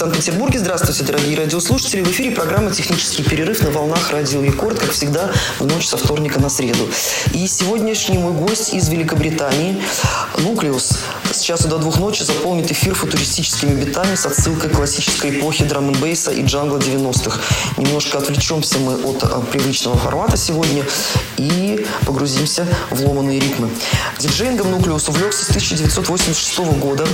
Санкт-Петербурге. Здравствуйте, дорогие радиослушатели. В эфире программа «Технический перерыв» на волнах радио Рекорд, как всегда, в ночь со вторника на среду. И сегодняшний мой гость из Великобритании, Нуклеус, с часу до двух ночи заполнит эфир футуристическими битами с отсылкой к классической эпохе драм н и джангла 90-х. Немножко отвлечемся мы от а, привычного формата сегодня и погрузимся в ломаные ритмы. Диджеингом Нуклеус увлекся с 1986 года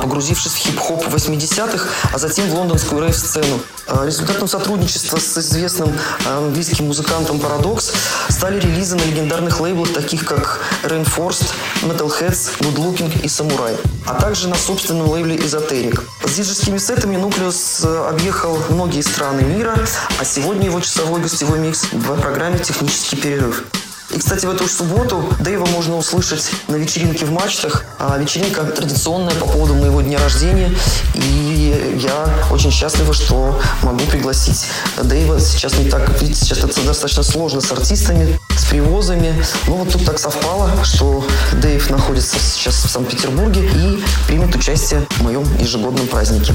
погрузившись в хип-хоп 80-х, а затем в лондонскую рейв-сцену. А, Результатом сотрудничества с известным а, английским музыкантом Paradox стали релизы на легендарных лейблах, таких как Rainforest, Metalheads, Good Looking и Samurai, а также на собственном лейбле Esoteric. С диджейскими сетами э, объехал многие страны мира, а сегодня его часовой гостевой микс в программе «Технический перерыв». И, кстати, в эту же субботу Дэйва можно услышать на вечеринке в мачтах. А вечеринка традиционная по поводу моего дня рождения. И я очень счастлива, что могу пригласить Дэйва. Сейчас не так, видите, сейчас это достаточно сложно с артистами, с привозами. Но вот тут так совпало, что Дэйв находится сейчас в Санкт-Петербурге и примет участие в моем ежегодном празднике.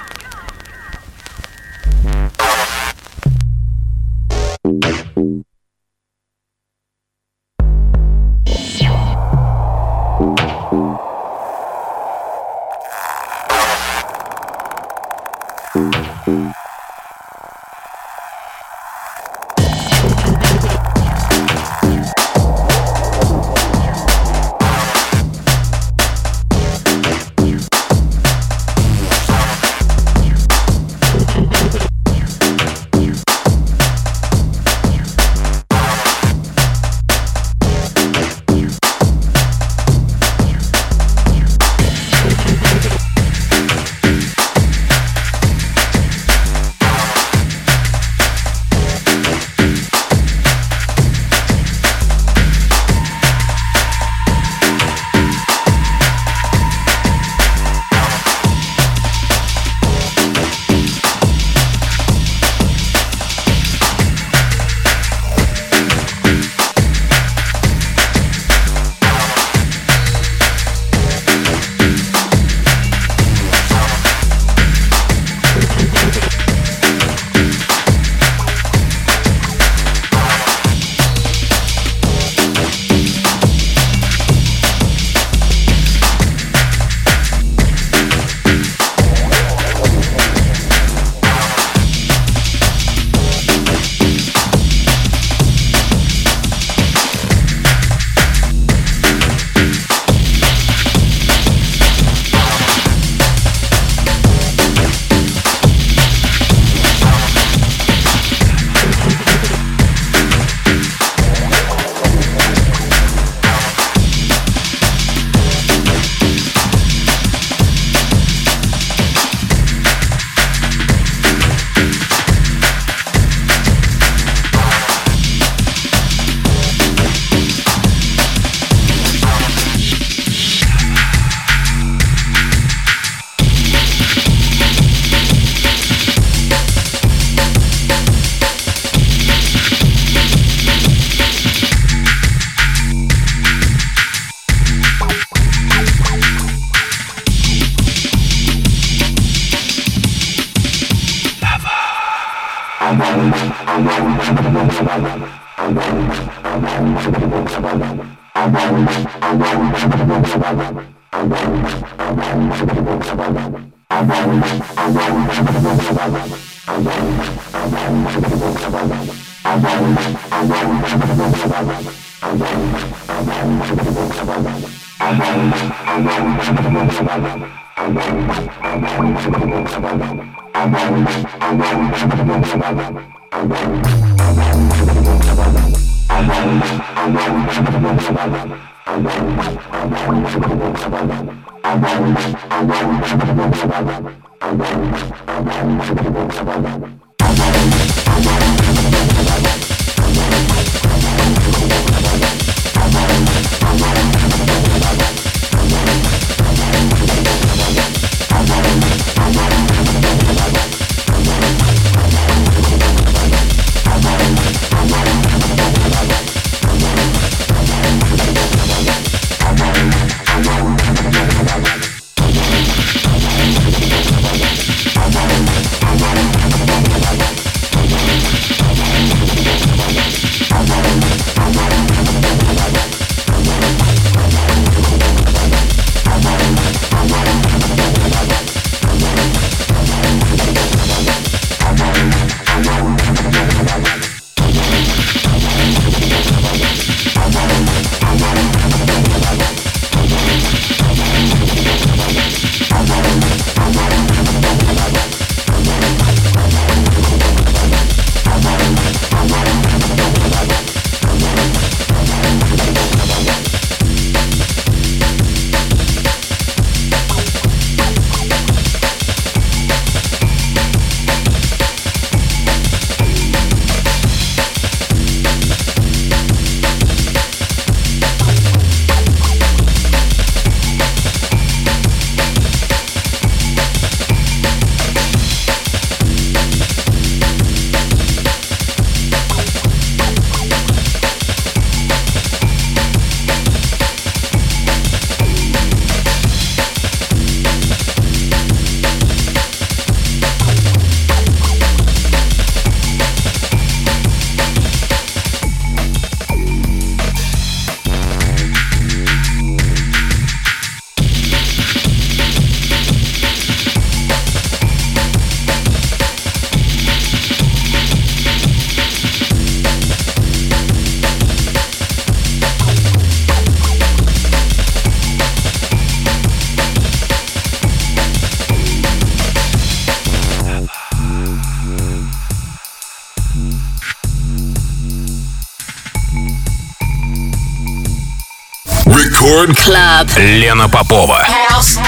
Рекорд Клаб. Лена Попова. House.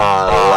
Uh,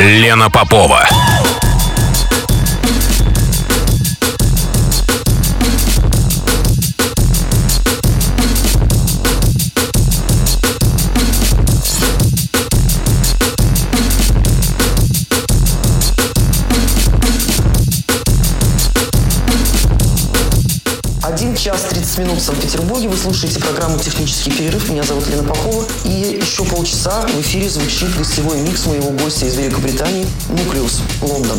Лена в эфире звучит гостевой микс моего гостя из Великобритании «Нуклеус», Лондон.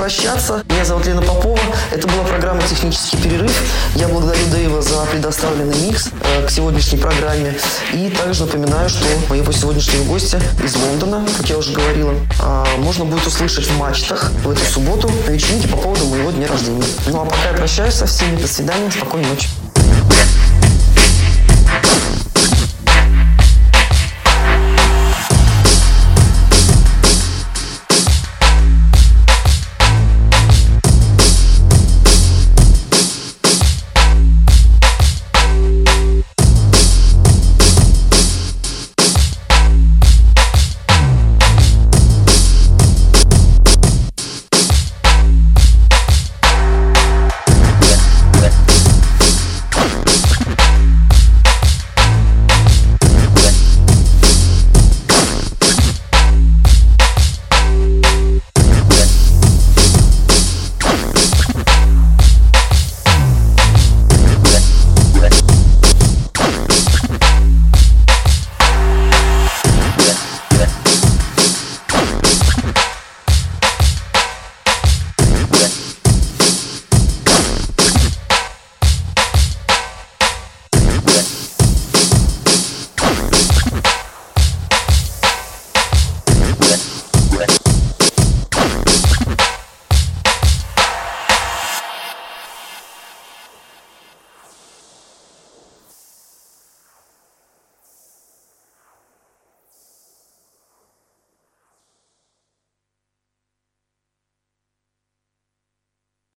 Прощаться. Меня зовут Лена Попова. Это была программа «Технический перерыв». Я благодарю Дэйва за предоставленный микс э, к сегодняшней программе. И также напоминаю, что моего сегодняшнего гостя из Лондона, как я уже говорила, э, можно будет услышать в мачтах в эту субботу на вечеринке по поводу моего дня рождения. Ну а пока я прощаюсь со всеми. До свидания. Спокойной ночи.